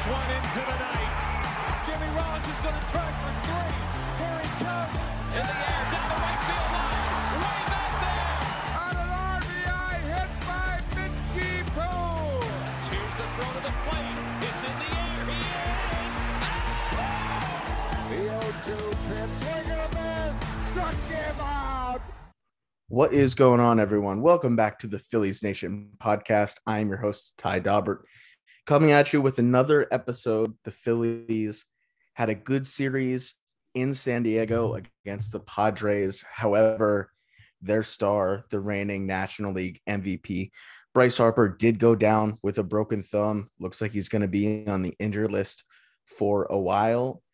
Rips one into the night. Jimmy Rollins is going to try for three. Here he comes. In the air, down the right field line. Way back there. On an RBI hit by Mitchie Poole. Here's the throw to the plate. It's in the air. He is. The 0-2 pitch. Swing and a miss. Struck him out. What is going on, everyone? Welcome back to the Phillies Nation podcast. I am your host, Ty Daubert, coming at you with another episode. The Phillies had a good series in San Diego against the Padres. However, their star, the reigning National League MVP, Bryce Harper, did go down with a broken thumb. Looks like he's going to be on the injured list for a while.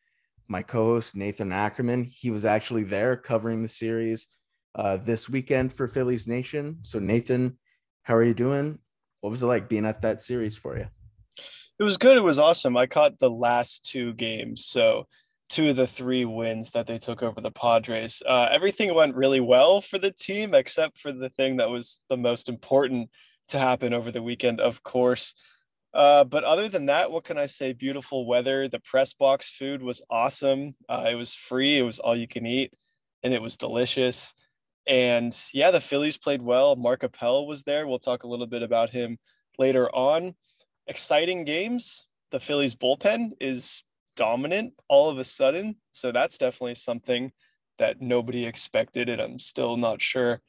My co host, Nathan Ackerman, he was actually there covering the series uh, this weekend for Phillies Nation. So, Nathan, how are you doing? What was it like being at that series for you? It was good. It was awesome. I caught the last two games. So, two of the three wins that they took over the Padres. Uh, everything went really well for the team, except for the thing that was the most important to happen over the weekend, of course. Uh, but other than that, what can I say? Beautiful weather. The press box food was awesome. Uh, it was free, it was all you can eat, and it was delicious. And yeah, the Phillies played well. Mark Appel was there. We'll talk a little bit about him later on. Exciting games. The Phillies bullpen is dominant all of a sudden. So that's definitely something that nobody expected. And I'm still not sure.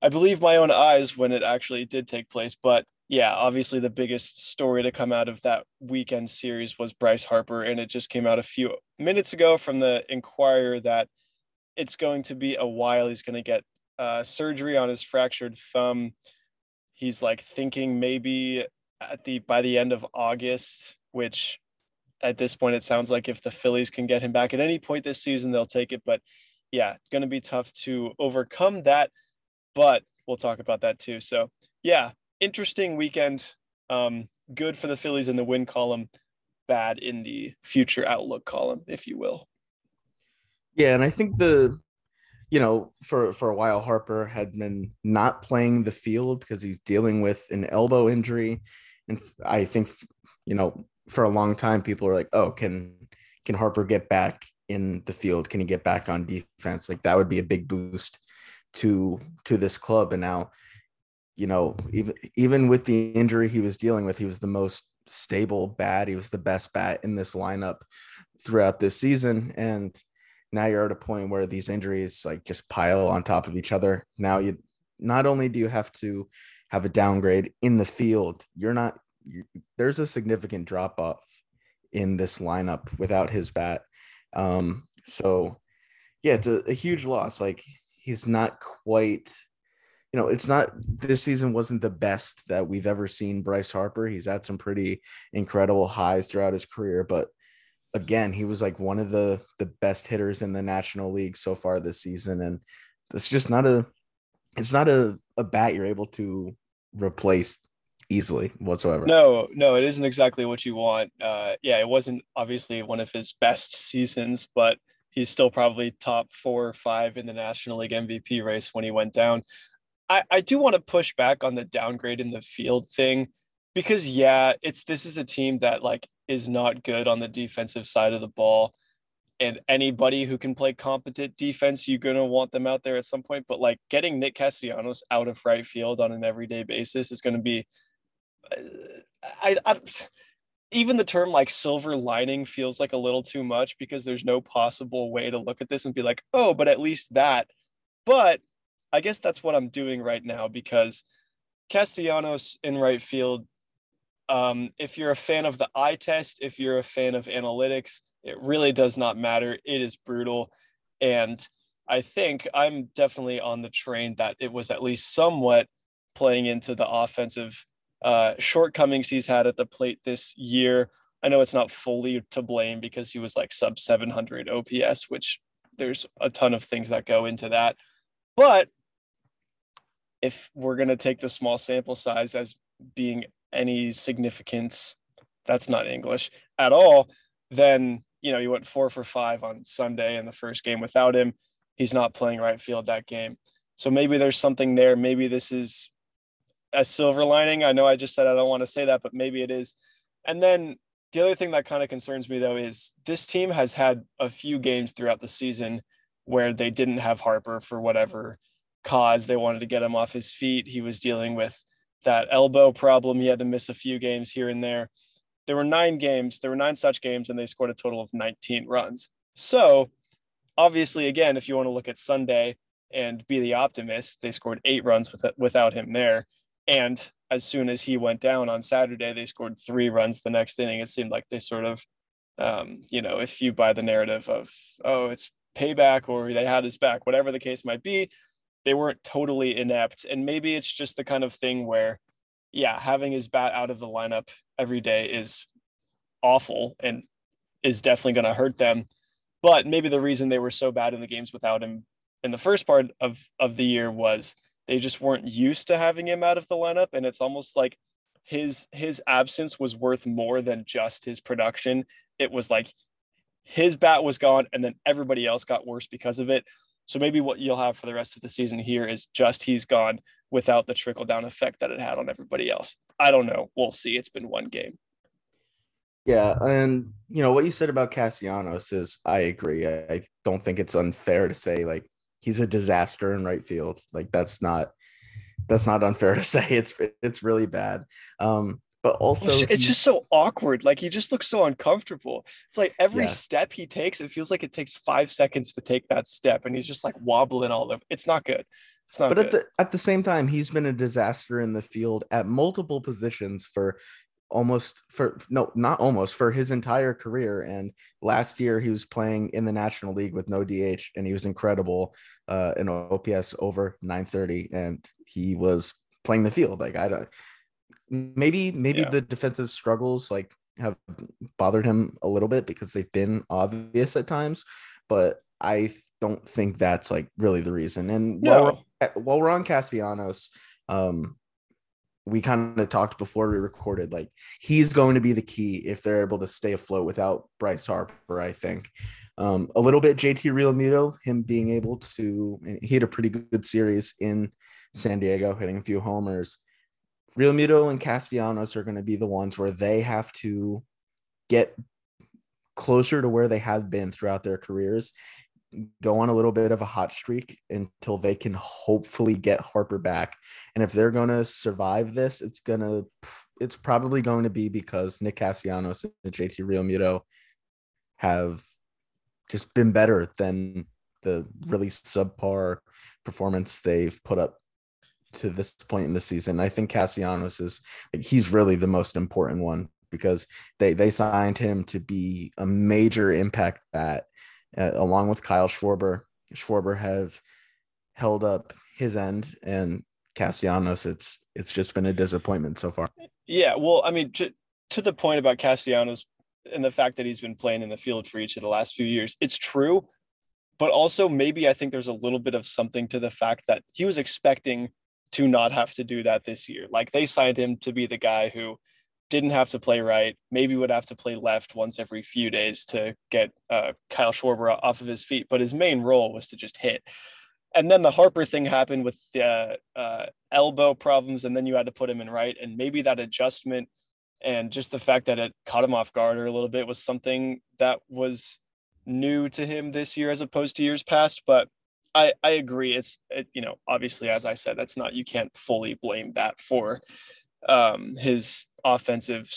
I believe my own eyes when it actually did take place. But yeah, obviously the biggest story to come out of that weekend series was Bryce Harper. And it just came out a few minutes ago from the Inquirer that it's going to be a while. He's going to get uh, surgery on his fractured thumb. He's like thinking maybe at the by the end of August, which at this point it sounds like if the Phillies can get him back at any point this season, they'll take it. But yeah, going to be tough to overcome that. But we'll talk about that too. So yeah, interesting weekend. Um, good for the Phillies in the win column, bad in the future outlook column, if you will. Yeah, and I think the you know, for for a while Harper had been not playing the field because he's dealing with an elbow injury and I think you know, for a long time people are like, "Oh, can can Harper get back in the field? Can he get back on defense?" Like that would be a big boost to to this club and now you know, even even with the injury he was dealing with, he was the most stable bat. He was the best bat in this lineup throughout this season and now you're at a point where these injuries like just pile on top of each other. Now you not only do you have to have a downgrade in the field, you're not there's a significant drop off in this lineup without his bat. Um, so yeah, it's a, a huge loss. Like he's not quite, you know, it's not this season wasn't the best that we've ever seen Bryce Harper. He's had some pretty incredible highs throughout his career, but again, he was like one of the the best hitters in the National League so far this season, and it's just not a it's not a, a bat you're able to replace easily whatsoever. No, no, it isn't exactly what you want. Uh, yeah, it wasn't obviously one of his best seasons, but he's still probably top four or five in the National League MVP race when he went down. I, I do want to push back on the downgrade in the field thing because yeah, it's this is a team that like is not good on the defensive side of the ball. And anybody who can play competent defense, you're going to want them out there at some point. But like getting Nick Castellanos out of right field on an everyday basis is going to be, I, I, even the term like silver lining feels like a little too much because there's no possible way to look at this and be like, oh, but at least that. But I guess that's what I'm doing right now because Castellanos in right field um, if you're a fan of the eye test, if you're a fan of analytics, it really does not matter. It is brutal. And I think I'm definitely on the train that it was at least somewhat playing into the offensive uh, shortcomings he's had at the plate this year. I know it's not fully to blame because he was like sub 700 OPS, which there's a ton of things that go into that. But if we're going to take the small sample size as being any significance, that's not English at all, then you know you went four for five on Sunday in the first game without him. He's not playing right field that game. So maybe there's something there. Maybe this is a silver lining. I know I just said I don't want to say that, but maybe it is. And then the other thing that kind of concerns me though is this team has had a few games throughout the season where they didn't have Harper for whatever cause. They wanted to get him off his feet. He was dealing with that elbow problem. He had to miss a few games here and there. There were nine games, there were nine such games, and they scored a total of 19 runs. So, obviously, again, if you want to look at Sunday and be the optimist, they scored eight runs with, without him there. And as soon as he went down on Saturday, they scored three runs the next inning. It seemed like they sort of, um, you know, if you buy the narrative of, oh, it's payback or they had his back, whatever the case might be, they weren't totally inept. And maybe it's just the kind of thing where, yeah, having his bat out of the lineup every day is awful and is definitely going to hurt them. But maybe the reason they were so bad in the games without him in the first part of, of the year was they just weren't used to having him out of the lineup. And it's almost like his his absence was worth more than just his production. It was like his bat was gone and then everybody else got worse because of it. So maybe what you'll have for the rest of the season here is just he's gone without the trickle down effect that it had on everybody else. I don't know. We'll see. It's been one game. Yeah, and you know what you said about Castellanos is I agree. I, I don't think it's unfair to say like he's a disaster in right field. Like that's not that's not unfair to say. It's it's really bad. Um, but also it's just so awkward. Like he just looks so uncomfortable. It's like every yeah. step he takes, it feels like it takes five seconds to take that step, and he's just like wobbling all over. It's not good. It's not. But good. at the at the same time, he's been a disaster in the field at multiple positions for almost for no not almost for his entire career. And last year he was playing in the national league with no dh and he was incredible uh in ops over 930 and he was playing the field. Like i don't maybe maybe yeah. the defensive struggles like have bothered him a little bit because they've been obvious at times. But i don't think that's like really the reason. And no. while, we're, while we're on castellanos um we kind of talked before we recorded like he's going to be the key if they're able to stay afloat without Bryce Harper I think. Um, a little bit JT Realmuto him being able to he had a pretty good series in San Diego hitting a few homers. Realmuto and Castellanos are going to be the ones where they have to get closer to where they have been throughout their careers go on a little bit of a hot streak until they can hopefully get Harper back. And if they're going to survive this, it's going to it's probably going to be because Nick Castellanos and JT Realmuto have just been better than the really subpar performance they've put up to this point in the season. I think Castellanos is he's really the most important one because they they signed him to be a major impact bat uh, along with Kyle Schwarber. Schwarber has held up his end, and Castellanos, it's it's just been a disappointment so far. Yeah, well, I mean, to, to the point about Castellanos and the fact that he's been playing in the field for each of the last few years, it's true. But also, maybe I think there's a little bit of something to the fact that he was expecting to not have to do that this year. Like they signed him to be the guy who didn't have to play right, maybe would have to play left once every few days to get uh, Kyle Schwarber off of his feet. But his main role was to just hit. And then the Harper thing happened with the uh, elbow problems, and then you had to put him in right. And maybe that adjustment and just the fact that it caught him off guard or a little bit was something that was new to him this year as opposed to years past. But I, I agree. It's, it, you know, obviously, as I said, that's not, you can't fully blame that for um, his offensive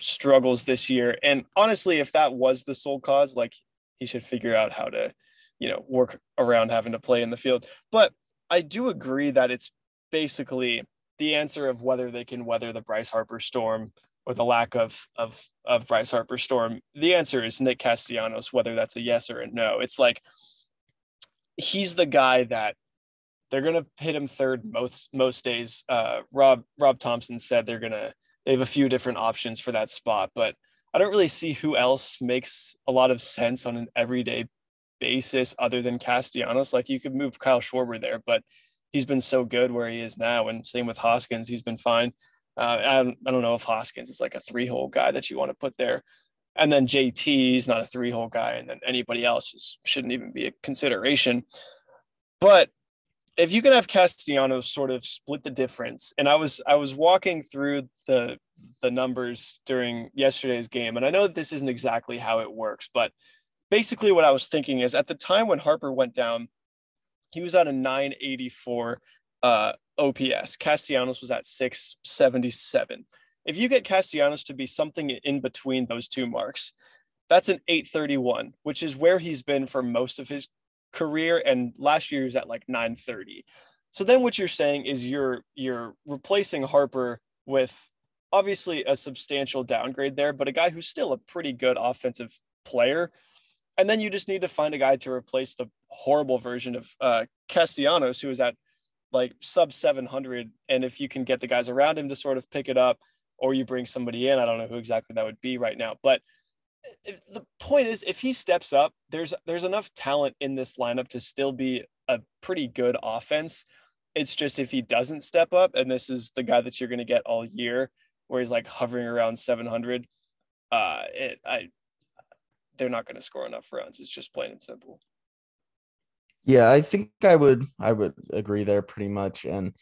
struggles this year. And honestly, if that was the sole cause, like he should figure out how to, you know, work around having to play in the field. But I do agree that it's basically the answer of whether they can weather the Bryce Harper storm or the lack of of of Bryce Harper storm. The answer is Nick Castellanos, whether that's a yes or a no. It's like he's the guy that they're gonna hit him third most most days. Uh, Rob Rob Thompson said they're gonna they have a few different options for that spot, but I don't really see who else makes a lot of sense on an everyday basis other than Castellanos. Like you could move Kyle Schwarber there, but he's been so good where he is now. And same with Hoskins, he's been fine. Uh, I, don't, I don't know if Hoskins is like a three hole guy that you want to put there. And then JT is not a three hole guy. And then anybody else is, shouldn't even be a consideration. But if you can have Castellanos sort of split the difference, and I was I was walking through the the numbers during yesterday's game, and I know that this isn't exactly how it works, but basically what I was thinking is at the time when Harper went down, he was at a 984 uh, OPS. Castellanos was at 677. If you get Castellanos to be something in between those two marks, that's an 831, which is where he's been for most of his career. And last year he was at like 930. So then what you're saying is you're you're replacing Harper with obviously a substantial downgrade there, but a guy who's still a pretty good offensive player. And then you just need to find a guy to replace the horrible version of uh, Castellanos, who is at like sub 700. And if you can get the guys around him to sort of pick it up, or you bring somebody in, I don't know who exactly that would be right now, but the point is if he steps up there's there's enough talent in this lineup to still be a pretty good offense. It's just if he doesn't step up and this is the guy that you're going to get all year where he's like hovering around 700 uh it i they're not going to score enough runs. It's just plain and simple. Yeah i think i would i would agree there pretty much. And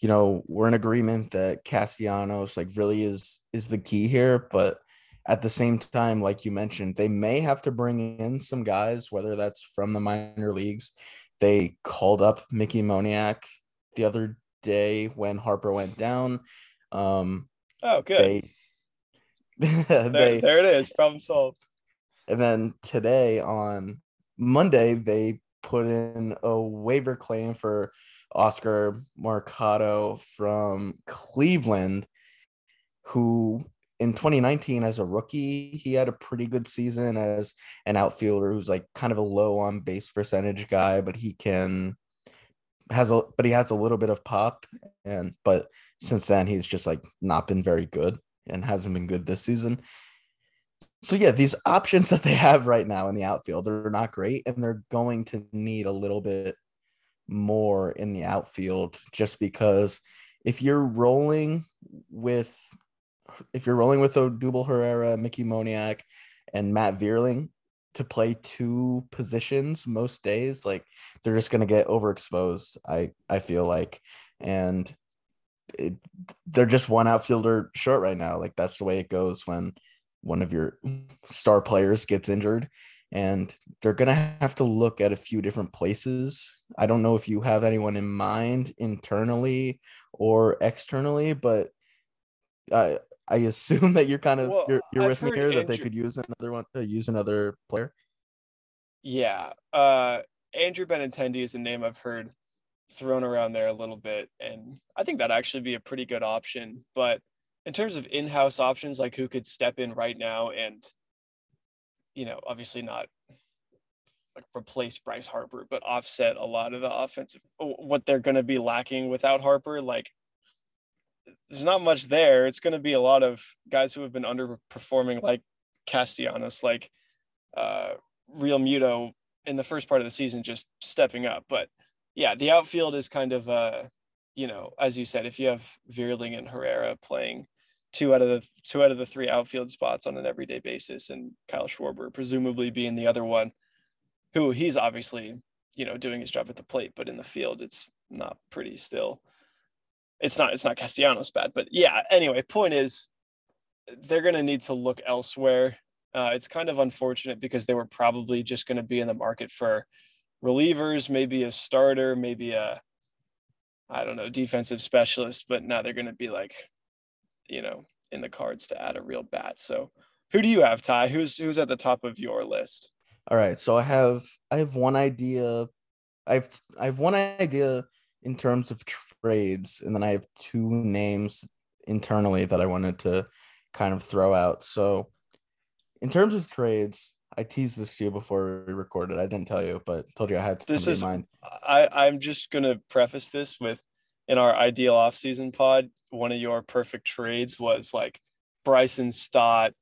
you know we're in agreement that castellanos like really is is the key here but at the same time, like you mentioned, they may have to bring in some guys, whether that's from the minor leagues. They called up Mickey Moniak the other day when Harper went down. Um, oh, good. They, there, they, there it is. Problem solved. And then today on Monday, they put in a waiver claim for Oscar Mercado from Cleveland, who in 2019 as a rookie he had a pretty good season as an outfielder who's like kind of a low on base percentage guy but he can has a but he has a little bit of pop and but since then he's just like not been very good and hasn't been good this season. So yeah these options that they have right now in the outfield they're not great and they're going to need a little bit more in the outfield just because if you're rolling with if you're rolling with Odubel Herrera, Mickey Moniak, and Matt Vierling to play two positions most days, like they're just gonna get overexposed. I I feel like, and it, they're just one outfielder short right now. Like that's the way it goes when one of your star players gets injured and they're going to have to look at a few different places. I don't know if you have anyone in mind internally or externally, but I I assume that you're kind of well, you're, you're with me here Andrew, that they could use another one to uh, use another player. Yeah, uh, Andrew Benintendi is a name I've heard thrown around there a little bit, and I think that actually be a pretty good option. But in terms of in-house options, like who could step in right now and, you know, obviously not like replace Bryce Harper, but offset a lot of the offensive what they're going to be lacking without Harper, like there's not much there. It's going to be a lot of guys who have been underperforming, like Castellanos, like uh, Realmuto in the first part of the season, just stepping up. But yeah, the outfield is kind of, uh, you know, as you said, if you have Vierling and Herrera playing two out of the two out of the three outfield spots on an everyday basis, and Kyle Schwarber presumably being the other one, who he's obviously, you know, doing his job at the plate, but in the field, it's not pretty still it's not it's not Castellanos bad, but yeah. Anyway, point is, they're going to need to look elsewhere. Uh, it's kind of unfortunate because they were probably just going to be in the market for relievers, maybe a starter, maybe a I don't know defensive specialist, but now they're going to be like, you know, in the cards to add a real bat. So, who do you have, Ty? Who's who's at the top of your list? All right, so I have I have one idea. I've I have one idea in terms of trades, and then I have two names internally that I wanted to kind of throw out. So, in terms of trades, I teased this to you before we recorded. I didn't tell you, but told you I had this is. In I I'm just gonna preface this with, in our ideal offseason pod, one of your perfect trades was like Bryson Stott,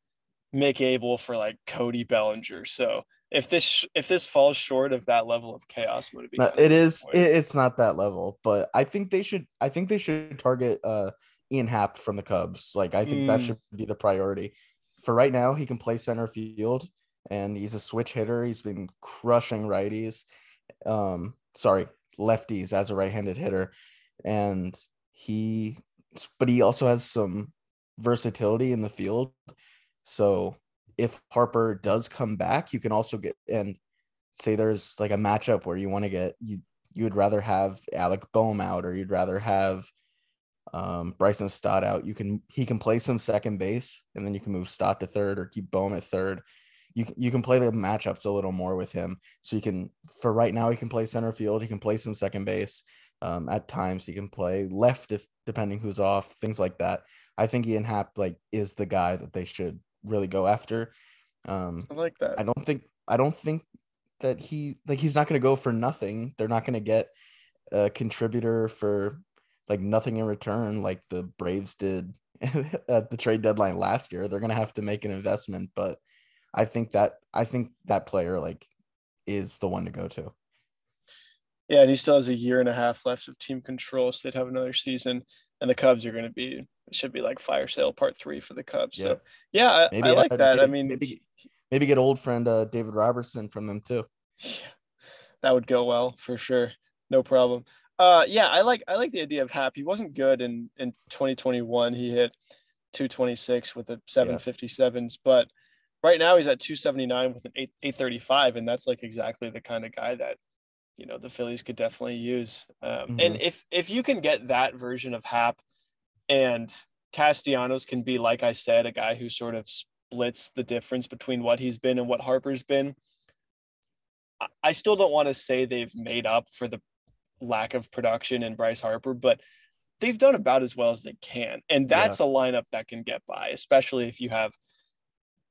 Mick Abel for like Cody Bellinger. So if this if this falls short of that level of chaos would it be no, it is it, it's not that level but i think they should i think they should target uh ian happ from the cubs. Like i think mm. that should be the priority. For right now he can play center field and he's a switch hitter. He's been crushing righties um sorry lefties as a right-handed hitter. And he but he also has some versatility in the field. So if Harper does come back, you can also get and say there's like a matchup where you want to get you you would rather have Alec Bohm out or you'd rather have um, Bryson Stott out. You can he can play some second base and then you can move Stott to third or keep Bohm at third. You you can play the matchups a little more with him. So you can for right now he can play center field. He can play some second base. Um, at times he can play left if depending who's off, things like that. I think Ian Happ like is the guy that they should really go after. Um, I like that. I don't think I don't think that he like he's not going to go for nothing. They're not going to get a contributor for like nothing in return, like the Braves did at the trade deadline last year. They're going to have to make an investment, but I think that I think that player like is the one to go to. Yeah, and he still has a year and a half left of team control, so they'd have another season. And the Cubs are going to be it should be like fire sale part three for the Cubs. Yeah. So yeah, I, Maybe I like uh, that. I mean, maybe maybe get old friend uh, David Robertson from them too. Yeah, that would go well for sure. No problem. Uh, yeah, I like I like the idea of Happ. He wasn't good in in 2021. He hit 226 with a 757s, but right now he's at 279 with an 8 835, and that's like exactly the kind of guy that you know the Phillies could definitely use. Um, And if if you can get that version of Happ, and Castellanos can be like I said, a guy who sort of splits the difference between what he's been and what Harper's been. I- still don't want to say they've made up for the lack of production in Bryce Harper, but they've done about as well as they can. And that's a lineup that can get by, especially if you have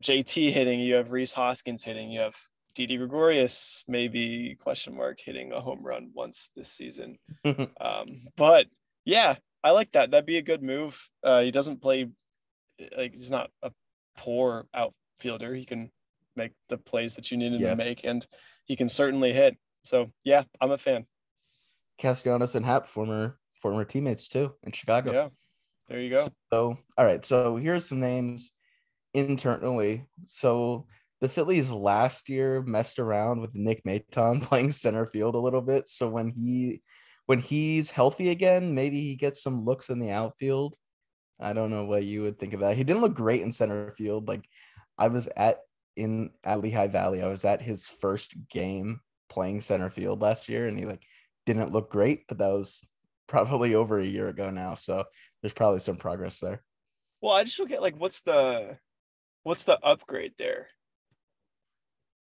JT hitting, you have Rhys Hoskins hitting, you have Didi Gregorius, maybe question mark hitting a home run once this season. Um, but yeah, I like that. That'd be a good move. Uh, he doesn't play like he's not a poor outfielder. He can make the plays that you need him Yeah. to make, and he can certainly hit. So yeah, I'm a fan. Castellanos and Happ, former former teammates too in Chicago. Yeah, there you go. So, all right. So here's some names internally. So the Phillies last year messed around with Nick Maton playing center field a little bit. So when he when he's healthy again, maybe he gets some looks in the outfield. I don't know what you would think of that. He didn't look great in center field. Like I was at in at Lehigh Valley. I was at his first game playing center field last year, and he like didn't look great, but that was probably over a year ago now. So there's probably some progress there. Well, I just don't get like what's the what's the upgrade there?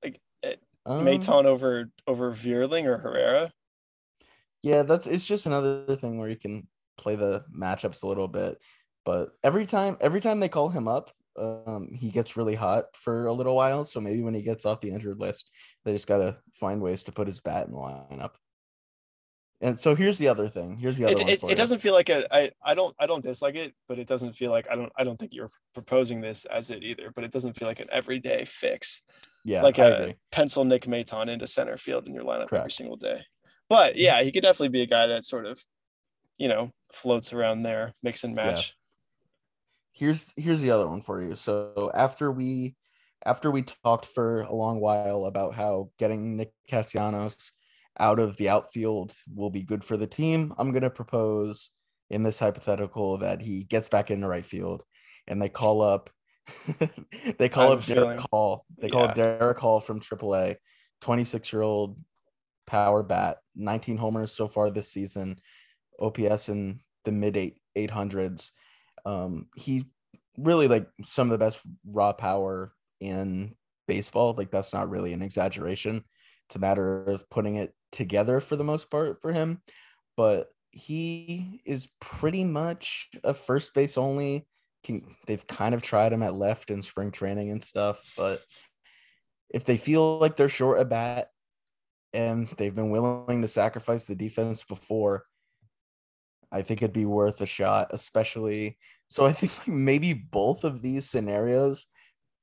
Like eh, Um, Maton over over Vierling or Herrera? Yeah, that's it's just another thing where you can play the matchups a little bit. But every time every time they call him up, um, he gets really hot for a little while. So maybe when he gets off the injured list, they just gotta find ways to put his bat in the lineup. And so here's the other thing. Here's the other It, one it, for it doesn't feel like a I I don't I don't dislike it, but it doesn't feel like I don't I don't think you're proposing this as it either. But it doesn't feel like an everyday fix. Yeah, like I a agree. pencil Nick Maton into center field in your lineup every single day. But yeah, he could definitely be a guy that sort of, you know, floats around there, mix and Yeah. match. here's here's the other one for you. So after we after we talked for a long while about how getting Nick Castellanos out of the outfield will be good for the team, I'm gonna propose in this hypothetical that he gets back into right field and they call up they call have up a Darick. Hall. They call up Darick Hall from AAA, 26 year old power bat, 19 homers so far this season, OPS in the mid eight 800s. Um, he really like some of the best raw power in baseball. Like that's not really an exaggeration. It's a matter of putting it together for the most part for him. But he is pretty much a first base only. Can they've kind of tried him at left in spring training and stuff, but if they feel like they're short a bat and they've been willing to sacrifice the defense before, I think it'd be worth a shot, especially. So I think maybe both of these scenarios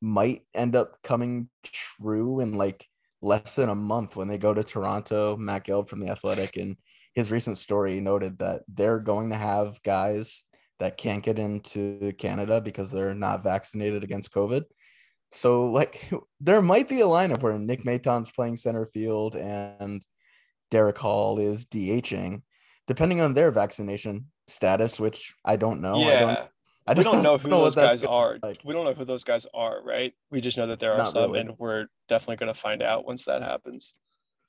might end up coming true in like less than a month when they go to Toronto. Matt Gelb from the Athletic and his recent story noted that they're going to have guys that can't get into Canada because they're not vaccinated against COVID. So like there might be a lineup where Nick Maton's playing center field and Darick Hall is DHing, depending on their vaccination status, which I don't know. I don't yeah. I we don't know who those guys are. like. We don't know who those guys are, right? We just know that there are Not some, really. and we're definitely going to find out once that happens.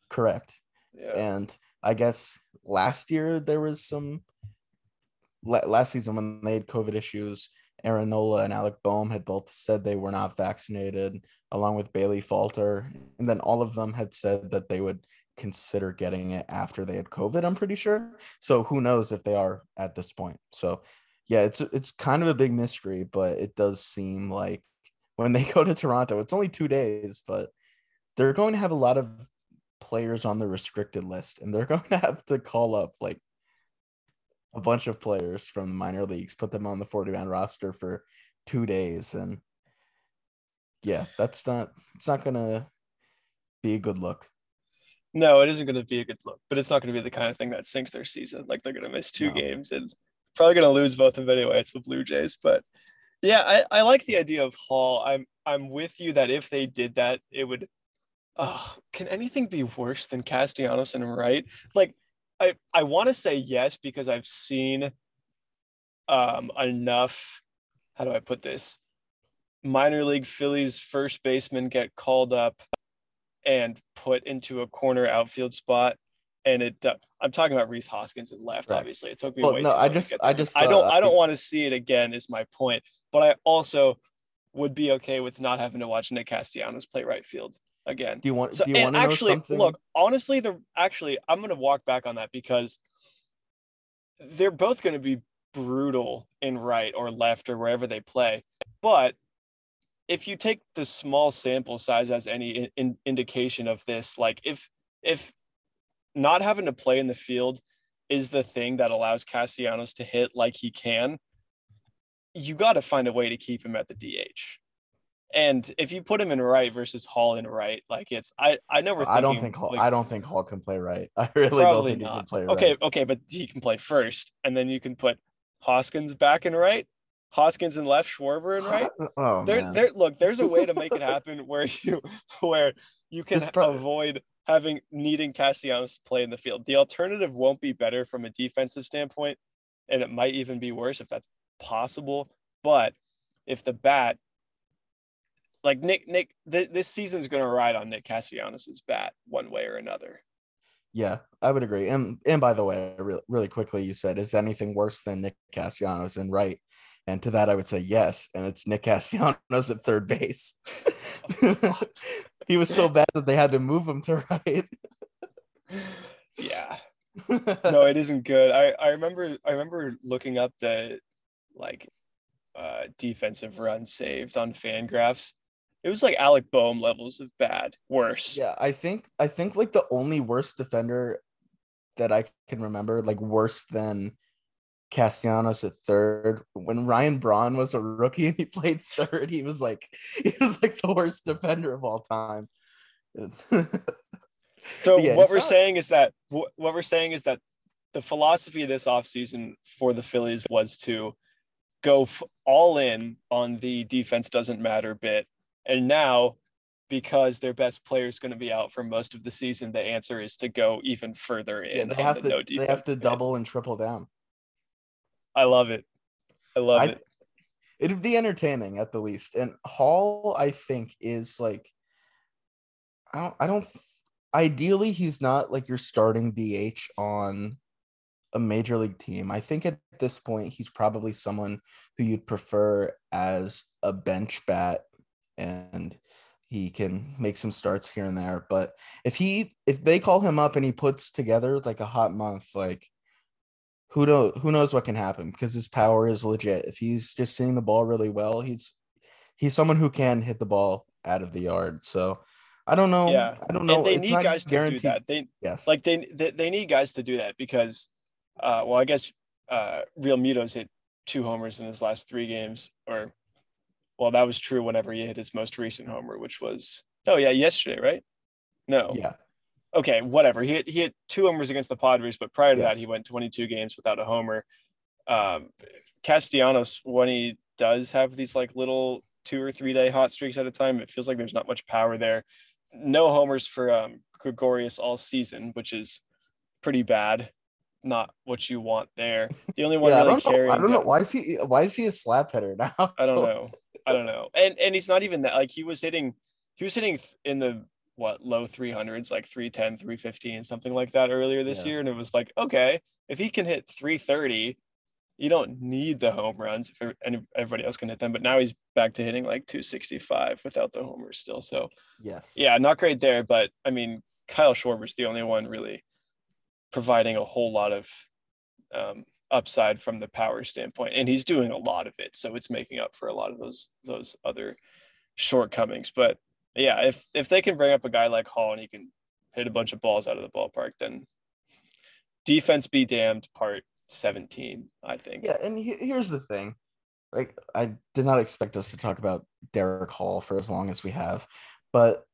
Correct. Yeah. And I guess last year there was some last season when they had COVID issues. Aaron Nola and Alec Bohm had both said they were not vaccinated, along with Bailey Falter. And then all of them had said that they would consider getting it after they had COVID, I'm pretty sure. So who knows if they are at this point. So yeah, it's it's kind of a big mystery, but it does seem like when they go to Toronto, it's only two days, but they're going to have a lot of players on the restricted list, and they're going to have to call up like a bunch of players from the minor leagues, put them on the 40 man roster for two days. And yeah, that's not it's not gonna be a good look. No, it isn't going to be a good look, but it's not going to be the kind of thing that sinks their season. Like they're going to miss two No. games and probably going to lose both of them anyway. It's the Blue Jays, but yeah, I, I like the idea of Hall. I'm I'm with you that if they did that, it would. Oh, can anything be worse than Castellanos and right? Like, I I want to say yes because I've seen um enough. How do I put this? Minor league Phillies first baseman get called up and put into a corner outfield spot. And it, uh, I'm talking about Rhys Hoskins and left. Correct. Obviously, it took me. Well, no, I just- I just I don't, I don't want to see it again. Is my point. But I also would be okay with not having to watch Nick Castellanos play right field again. Do you want So do you want to know actually, something? look, honestly, the actually, I'm going to walk back on that because they're both going to be brutal in right or left or wherever they play. But if you take the small sample size as any in, in- indication of this, like if if not having to play in the field is the thing that allows Castellanos to hit like he can, you got to find a way to keep him at the DH. And if you put him in right versus Hall in right, like it's I I know we're I don't think Hall, like, I don't think Hall can play right. I really don't think he can play right. Okay, okay, but he can play first, and then you can put Hoskins back in right, Hoskins in left, Schwarber in right. Oh There, man. there. Look, there's a way to make it happen where you, where you can avoid having needing Castellanos to play in the field. The alternative won't be better from a defensive standpoint, and it might even be worse if that's possible. But if the bat, like Nick, Nick, th- this season's going to ride on Nick Castellanos' bat one way or another. Yeah, I would agree. And and by the way, really, really quickly, you said is anything worse than Nick Castellanos and right? And to that, I would say yes. And it's Nick Castellanos at third base. he was so bad that they had to move him to right. Yeah. no, it isn't good. I I remember I remember looking up the like uh defensive run saved on Fangraphs. It was like Alec Bohm levels of bad, worse. yeah, I think I think like the only worst defender that I can remember, like worse than Castellanos at third, when Ryan Braun was a rookie and he played third, he was like he was like the worst defender of all time. So Yeah, what we're not- saying is that wh- what we're saying is that the philosophy this offseason for the Phillies was to go f- all in on the defense doesn't matter bit. And now because their best player is going to be out for most of the season, the answer is to go even further in. yeah, they have the to no they have to double and triple down. I love it. I love I- it. It'd be entertaining at the least. And Hall, I think, is like I don't I don't ideally he's not like your starting DH on a major league team. I think at this point he's probably someone who you'd prefer as a bench bat and he can make some starts here and there. But if he if they call him up and he puts together like a hot month, like who know who knows what can happen because his power is legit. If he's just seeing the ball really well, he's he's someone who can hit the ball out of the yard. So I don't know. Yeah. I don't know. and they It's need not guys to do that. They Yes. like they, they they need guys to do that because uh well I guess uh Realmuto's hit two homers in his last three games or well that was true whenever he hit his most recent homer which was oh yeah yesterday right no yeah. okay whatever he hit, he hit two homers against the Padres but prior to Yes. that he went 22 games without a homer um Castellanos when he does have these like little two or three day hot streaks at a time it feels like there's not much power there no homers for um Gregorius all season which is pretty bad not what you want there. The only one yeah, I really don't know. I don't know why is he why is he a slap hitter now? I don't know. I don't know. And and he's not even that like he was hitting he was hitting in the what low 300s like 310 315 something like that earlier this Yeah. year and it was like okay if he can hit 330 you don't need the home runs if ev- everybody else can hit them but now he's back to hitting like 265 without the homers still so Yes. yeah not great there but i mean kyle schwarber's the only one really providing a whole lot of um, upside from the power standpoint and he's doing a lot of it so it's making up for a lot of those those other shortcomings but yeah if if they can bring up a guy like hall and he can hit a bunch of balls out of the ballpark then defense be damned part 17 i think Yeah, and he- here's the thing. Like I did not expect us to talk about Darick Hall for as long as we have, but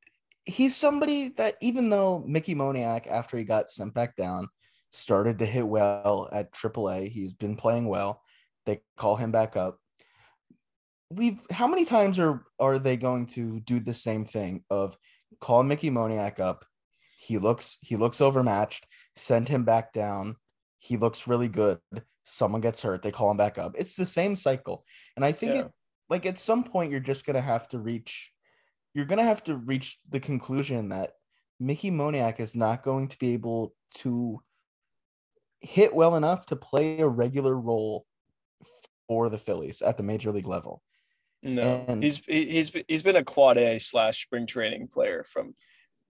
he's somebody that even though Mickey Moniak, after he got sent back down, started to hit well at AAA, he's been playing well. They call him back up. We've how many times are are they going to do the same thing of call Mickey Moniak up? He looks he looks overmatched, send him back down. He looks really good someone gets hurt, they call him back up. It's the same cycle. And I think Yeah. it like at some point you're just gonna have to reach you're gonna have to reach the conclusion that Mickey Moniak is not going to be able to hit well enough to play a regular role for the Phillies at the major league level. no and- he's he, he's he's been a quad a slash spring training player from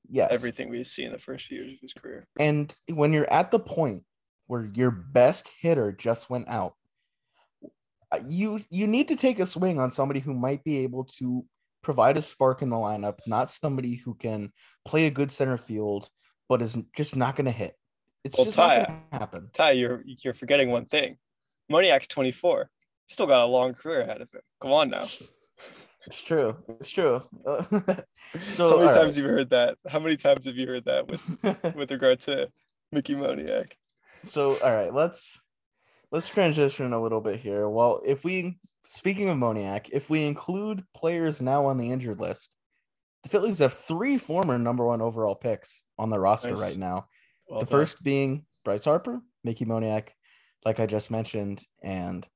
Yes. everything we've seen the first few years of his career And when you're at the point where your best hitter just went out, uh, you you need to take a swing on somebody who might be able to provide a spark in the lineup, not somebody who can play a good center field, but is just not going to hit. It's Well, just Ty- not to happen. Ty, you're you're forgetting one thing. Moniak's 24. He's still got a long career ahead of him. Come on now. It's true. It's true. So How many times have you heard that? How many times have you heard that with with regard to Mickey Moniak? so all right let's let's transition a little bit here well if we speaking of moniak if we include players now on the injured list the phillies have three former number one overall picks on the roster Nice. right now Well the done. first being bryce harper mickey moniak like i just mentioned and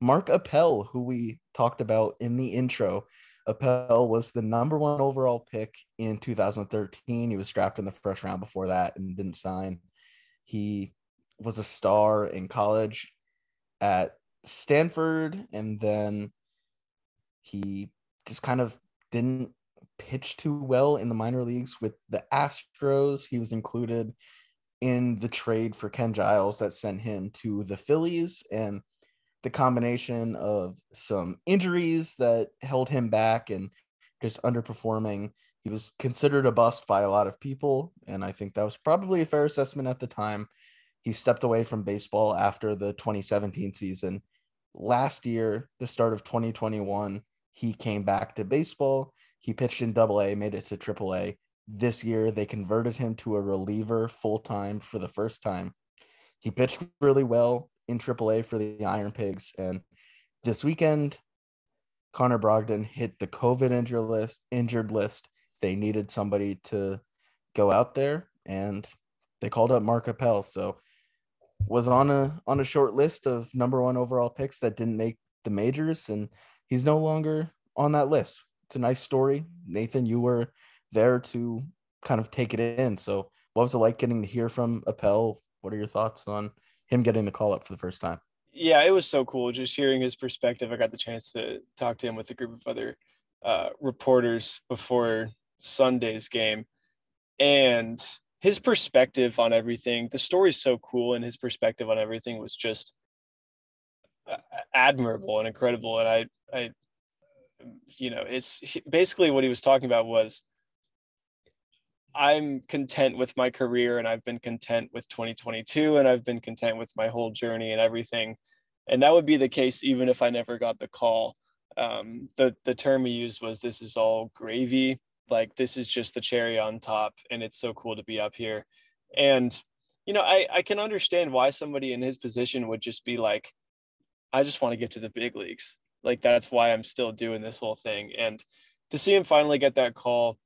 mark appel who we talked about in the intro appel was the number one overall pick in 2013 he was drafted in the first round before that and didn't sign he was a star in college at Stanford, and then he just kind of didn't pitch too well in the minor leagues with the Astros. He was included in the trade for Ken Giles that sent him to the Phillies, and the combination of some injuries that held him back and just underperforming. He was considered a bust by a lot of people, and I think that was probably a fair assessment at the time he stepped away from baseball after the 2017 season. Last year, the start of 2021, he came back to baseball. He pitched in double A, made it to triple A. This year, they converted him to a reliever full time for the first time. He pitched really well in triple A for the Iron Pigs. And this weekend, Connor Brogdon hit the COVID injured list. Injured list. They needed somebody to go out there, and they called up Mark Appel. So was on a on a short list of number one overall picks that didn't make the majors, and he's no longer on that list. It's a nice story. Nathan, you were there to kind of take it in. So what was it like getting to hear from Appel? What are your thoughts on him getting the call up for the first time? Yeah, it was so cool just hearing his perspective. I got the chance to talk to him with a group of other uh, reporters before Sunday's game, and his perspective on everything. The story's so cool, and his perspective on everything was just uh, admirable and incredible. And I, I, you know, it's basically what he was talking about was. I'm content with my career and I've been content with 2022 and I've been content with my whole journey and everything. And that would be the case even if I never got the call. Um, the the term he used was this is all gravy. Like this is just the cherry on top and it's so cool to be up here. And you know, I I can understand why somebody in his position would just be like I just want to get to the big leagues. Like that's why I'm still doing this whole thing. And to see him finally get that call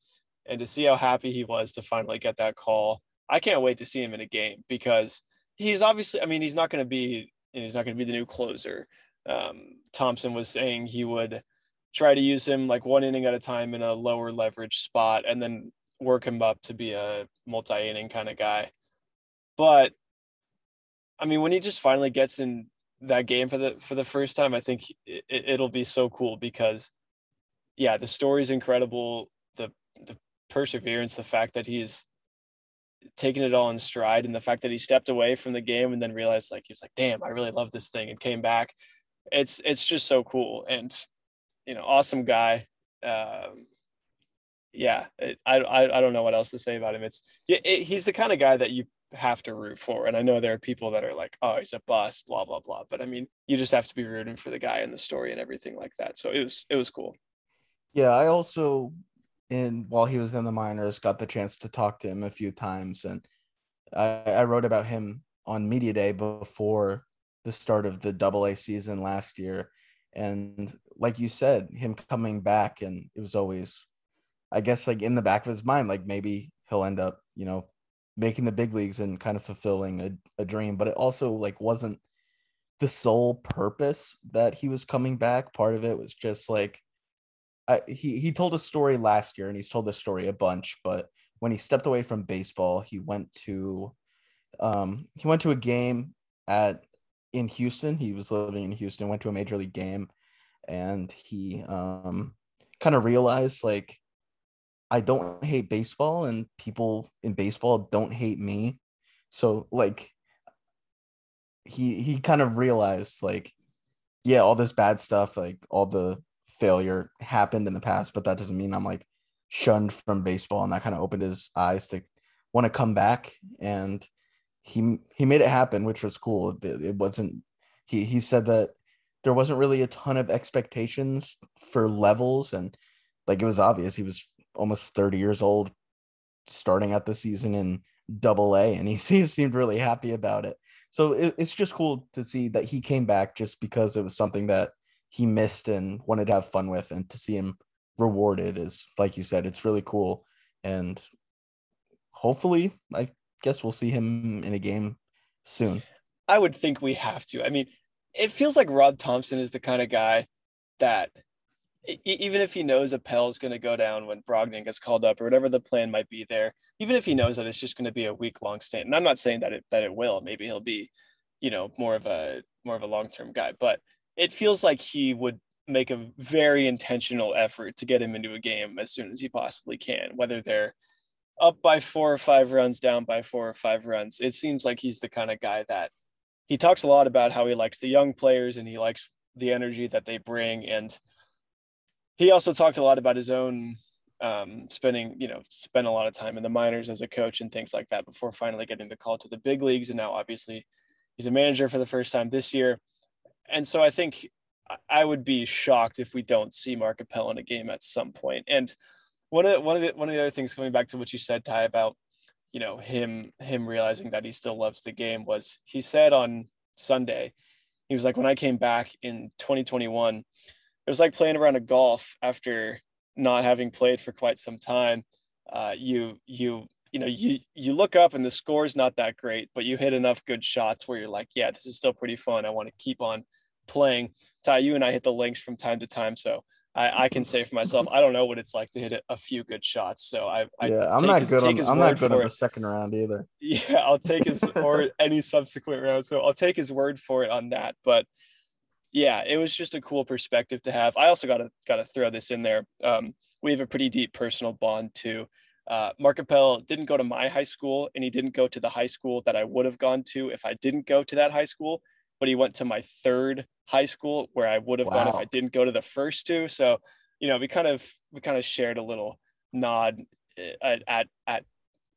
and to see how happy he was to finally get that call. I can't wait to see him in a game because he's obviously. I mean, he's not going to be. He's not going to be the new closer. Um, Thompson was saying he would try to use him like one inning at a time in a lower leverage spot, and then work him up to be a multi inning kind of guy. But I mean, when he just finally gets in that game for the for the first time, I think it, it'll be so cool because, yeah, the story's incredible. The the perseverance, the fact that he's taking it all in stride, and the fact that he stepped away from the game and then realized like he was like, "Damn, I really love this thing," and came back. It's it's just so cool and you know, awesome guy. Um, yeah, it, I, I I don't know what else to say about him. It's it, it, he's the kind of guy that you have to root for. And I know there are people that are like, oh, he's a bust, blah, blah, blah. But I mean, you just have to be rooting for the guy and the story and everything like that. So it was it was cool. Yeah, I also in while he was in the minors got the chance to talk to him a few times. And I, I wrote about him on media day before the start of the double A season last year. And like you said, him coming back and it was always I guess like in the back of his mind, like maybe he'll end up, you know, making the big leagues and kind of fulfilling a, a dream. But it also like wasn't the sole purpose that he was coming back. Part of it was just like He he told a story last year and he's told this story a bunch but when he stepped away from baseball he went to um he went to a game at in Houston he was living in Houston went to a major league game and he um kind of realized like I don't hate baseball and people in baseball don't hate me. So like he he kind of realized like yeah, all this bad stuff, like all the failure happened in the past, but that doesn't mean I'm like shunned from baseball and that kind of opened his eyes to want to come back and he he made it happen, which was cool. It, wasn't he he said that there wasn't really a ton of expectations for levels and like it was obvious he was almost 30 years old, starting out the season in double A, and he seemed really happy about it. So it, it's just cool to see that he came back just because it was something that he missed and wanted to have fun with, and to see him rewarded is, like you said, it's really cool. And hopefully, I guess we'll see him in a game soon. I would think we have to. I mean, it feels like Rob Thomson is the kind of guy that even if he knows a Appel is going to go down when Brogdon gets called up or whatever the plan might be there, even if he knows that it's just going to be a week long stint, and I'm not saying that it that it will, maybe he'll be, you know, more of a more of a long term guy, but it feels like he would make a very intentional effort to get him into a game as soon as he possibly can, whether they're up by four or five runs, down by four or five runs. It seems like he's the kind of guy that he talks a lot about how he likes the young players and he likes the energy that they bring and he also talked a lot about his own um, spending, you know, spent a lot of time in the minors as a coach and things like that before finally getting the call to the big leagues. And now, obviously, he's a manager for the first time this year. And so I think I would be shocked if we don't see Mark Appel in a game at some point. And one of the, one of the one of the other things coming back to what you said, Ty, about you know him him realizing that he still loves the game was he said on Sunday, he was like, when I came back in 2021 it was like playing around a golf after not having played for quite some time. Uh, you you you know you you look up and the score is not that great, but you hit enough good shots where you're like, yeah, this is still pretty fun. I want to keep on playing. Ty, you and I hit the links from time to time, so I, I can say for myself, I don't know what it's like to hit a few good shots. So I, I yeah, I'm not his, good. On, I'm not good at the second round either. Yeah, I'll take his or any subsequent round. So I'll take his word for it on that. But yeah, it was just a cool perspective to have. I also got to got to throw this in there. Um, we have a pretty deep personal bond too. Uh, Mark Appel didn't go to my high school, and he didn't go to the high school that I would have gone to if I didn't go to that high school. But he went to my third high school where I would have wow. gone if I didn't go to the first two. So, you know, we kind of we kind of shared a little nod eh, at at, at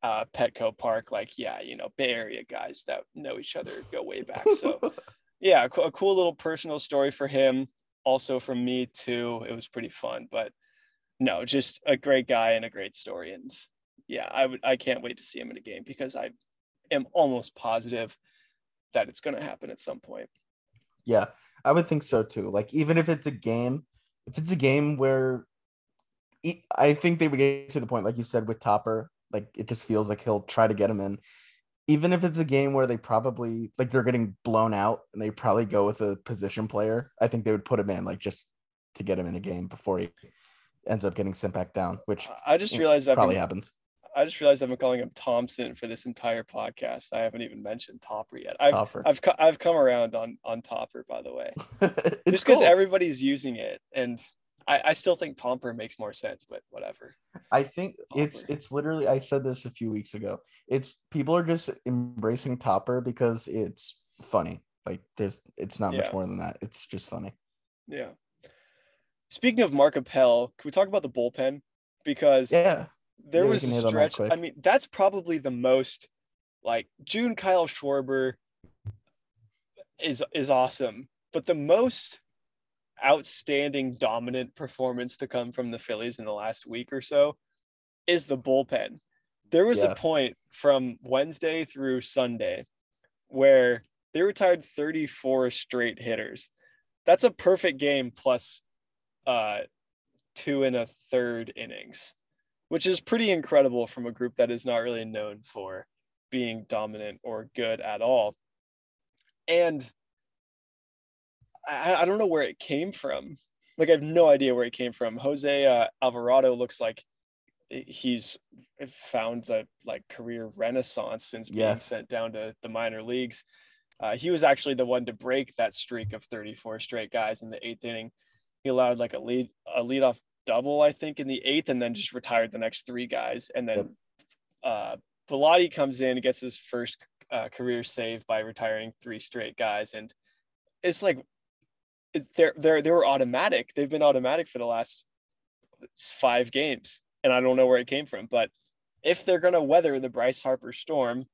uh, Petco Park, like, yeah, you know, Bay Area guys that know each other go way back. So yeah, a cool little personal story for him. Also from me too. It was pretty fun, but no, just a great guy and a great story. And yeah, I would I can't wait to see him in a game because I am almost positive that it's going to happen at some point. Yeah, I would think so too. Like even if it's a game, if it's a game where I think they would get to the point, like you said, with Topper, like it just feels like he'll try to get him in. even if it's a game where they probably like they're getting blown out and they probably go with a position player, I think they would put him in like just to get him in a game before he ends up getting sent back down, which I just realized that probably happens. I just realized I've been calling him Thomson for this entire podcast. I haven't even mentioned Topper yet. I've Topper. I've I've come around on on Topper by the way, just because cool. everybody's using it, and I I still think Topper makes more sense, but whatever. I think it's it's literally I said this a few weeks ago. It's people are just embracing Topper because it's funny. Like there's it's not Yeah. much more than that. It's just funny. Yeah. Speaking of Mark Appel, can we talk about the bullpen? Because Yeah. There Yeah, was a hit on that stretch. I mean, that's probably the most like June Kyle Schwarber is is awesome, but the most outstanding dominant performance to come from the Phillies in the last week or so is the bullpen. There was Yeah. a point from Wednesday through Sunday where they retired 34 straight hitters. That's a perfect game plus uh two and a third innings, which is pretty incredible from a group that is not really known for being dominant or good at all. And I, I don't know where it came from. Like I have no idea where it came from. Jose uh, Alvarado looks like he's found a like career renaissance since being Yes. sent down to the minor leagues. Uh, he was actually the one to break that streak of 34 straight guys in the eighth inning. He allowed like a lead a leadoff double, I think, in the eighth, and then just retired the next three guys. And then Yep. uh, Bellatti comes in, and gets his first uh, career save by retiring three straight guys, and it's like it's, they're they're they were automatic. They've been automatic for the last five games, and I don't know where it came from. But if they're gonna weather the Bryce Harper storm,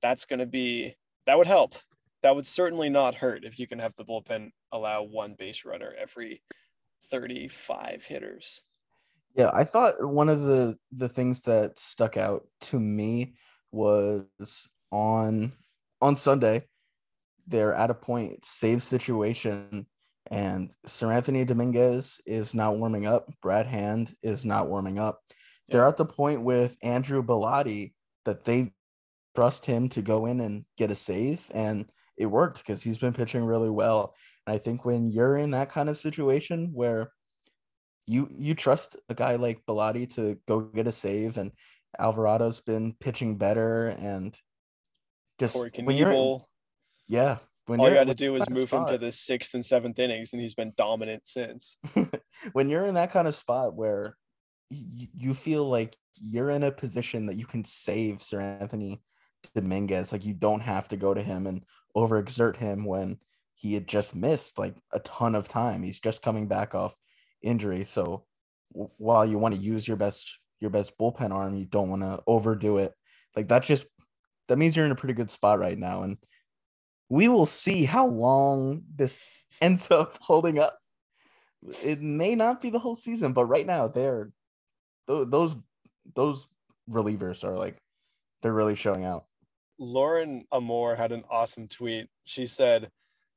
that's gonna be that would help. That would certainly not hurt if you can have the bullpen allow one base runner every 35 hitters. Yeah, I thought one of the the things that stuck out to me was on on Sunday, they're at a point save situation, and Seranthony Dominguez is not warming up. Brad Hand is not warming up. They're at the point with Andrew Bellatti that they trust him to go in and get a save, and it worked because he's been pitching really well. And I think when you're in that kind of situation where you you trust a guy like Bellatti to go get a save, and Alvarado's been pitching better, and just when you're yeah, when all you had to do you're was in that move him to the sixth and seventh innings, and he's been dominant since. when you're in that kind of spot where y- you feel like you're in a position that you can save Seranthony Dominguez, like you don't have to go to him and overexert him when he had just missed like a ton of time. He's just coming back off injury, so while you want to use your best your best bullpen arm, you don't want to overdo it. Like that just that means you're in a pretty good spot right now, and we will see how long this ends up holding up it may not be the whole season, but right now they're tho- those those relievers are like they're really showing out. Lauren Amore had an awesome tweet. She said,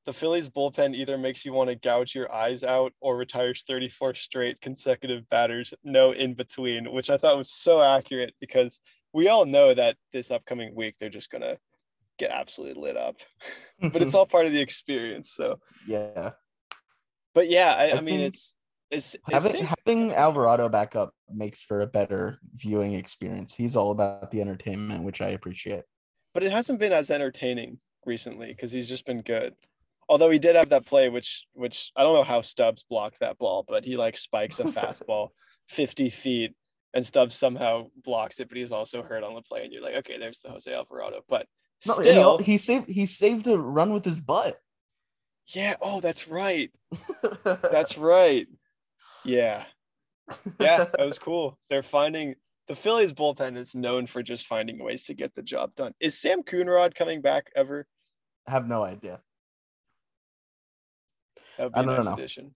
The Phillies bullpen either makes you want to gouge your eyes out or retires 34 straight consecutive batters, no in between, which I thought was so accurate because we all know that this upcoming week they're just going to get absolutely lit up. but it's all part of the experience. So, yeah. but yeah, I, I I, mean, it's, it's, it's Having having Alvarado back up makes for a better viewing experience. He's all about the entertainment, which I appreciate. but it hasn't been as entertaining recently because he's just been good. Although he did have that play, which which I don't know how Stubbs blocked that ball, but he like spikes a fastball 50 feet and Stubbs somehow blocks it, but he's also hurt on the play. And you're like, okay, there's the Jose Alvarado. But No, and he, still, he saved he saved a run with his butt. yeah, oh, that's right. That's right. Yeah. Yeah, that was cool. They're finding the Phillies bullpen is known for just finding ways to get the job done. Is Sam Coonrod coming back ever? have no idea. That would be I a don't nice know. addition.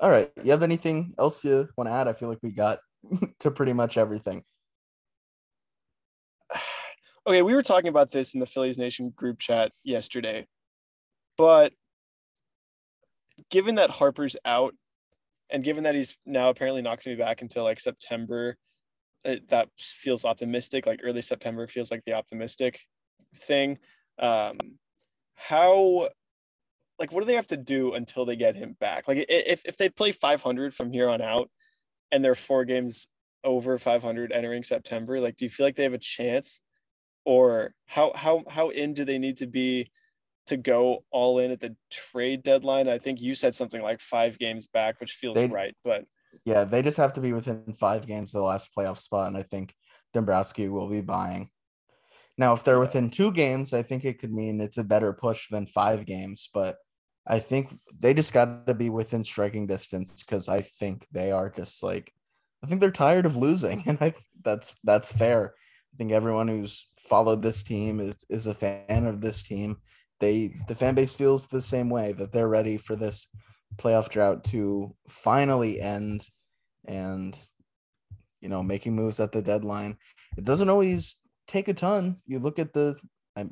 All right. You have anything else you want to add? I feel like we got to pretty much everything. okay, we were talking about this in the Phillies Nation group chat yesterday, but given that Harper's out and given that he's now apparently not going to be back until like September, it, that feels optimistic. Like early September feels like the optimistic thing. Um, how, like, what do they have to do until they get him back? Like, if if they play 500 from here on out, and they're four games over 500 entering September, like, do you feel like they have a chance, or how how how in do they need to be? to go all in at the trade deadline. I think you said something like five games back, which feels They'd- right. But Yeah, they just have to be within five games of the last playoff spot, and I think Dombrowski will be buying. Now, if they're within two games, I think it could mean it's a better push than five games. But I think they just got to be within striking distance because I think they are just like, I think they're tired of losing, and I that's that's fair. I think everyone who's followed this team is is a fan of this team. They the fan base feels the same way that they're ready for this playoff drought to finally end and you know making moves at the deadline it doesn't always take a ton you look at the i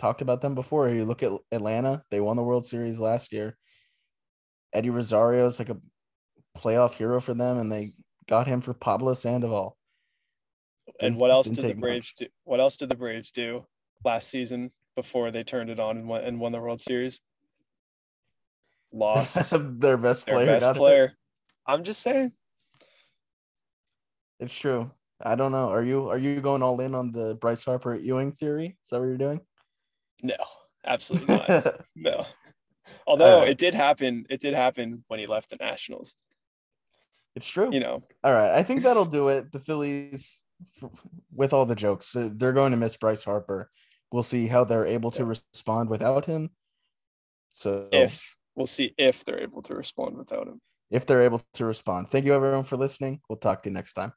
talked about them before you look at atlanta they won the world series last year eddie rosario is like a playoff hero for them and they got him for pablo sandoval and Didn't- what else didn't the take much. Braves do? What else did the Braves do last season before they turned it on and won, and won the World Series? Lost their best their player best got hurt. player. I'm just saying. it's true i don't know are you are you going all in on the bryce harper ewing theory is that what you're doing No, absolutely not. no. Although right. it did happen, it did happen when he left the Nationals. it's true You know, All right, I think that'll do it. The Phillies, with all the jokes, they're going to miss Bryce Harper. We'll see how they're able to respond without him. So, if we'll see if they're able to respond without him. if they're able to respond, thank you everyone for listening. We'll talk to you next time.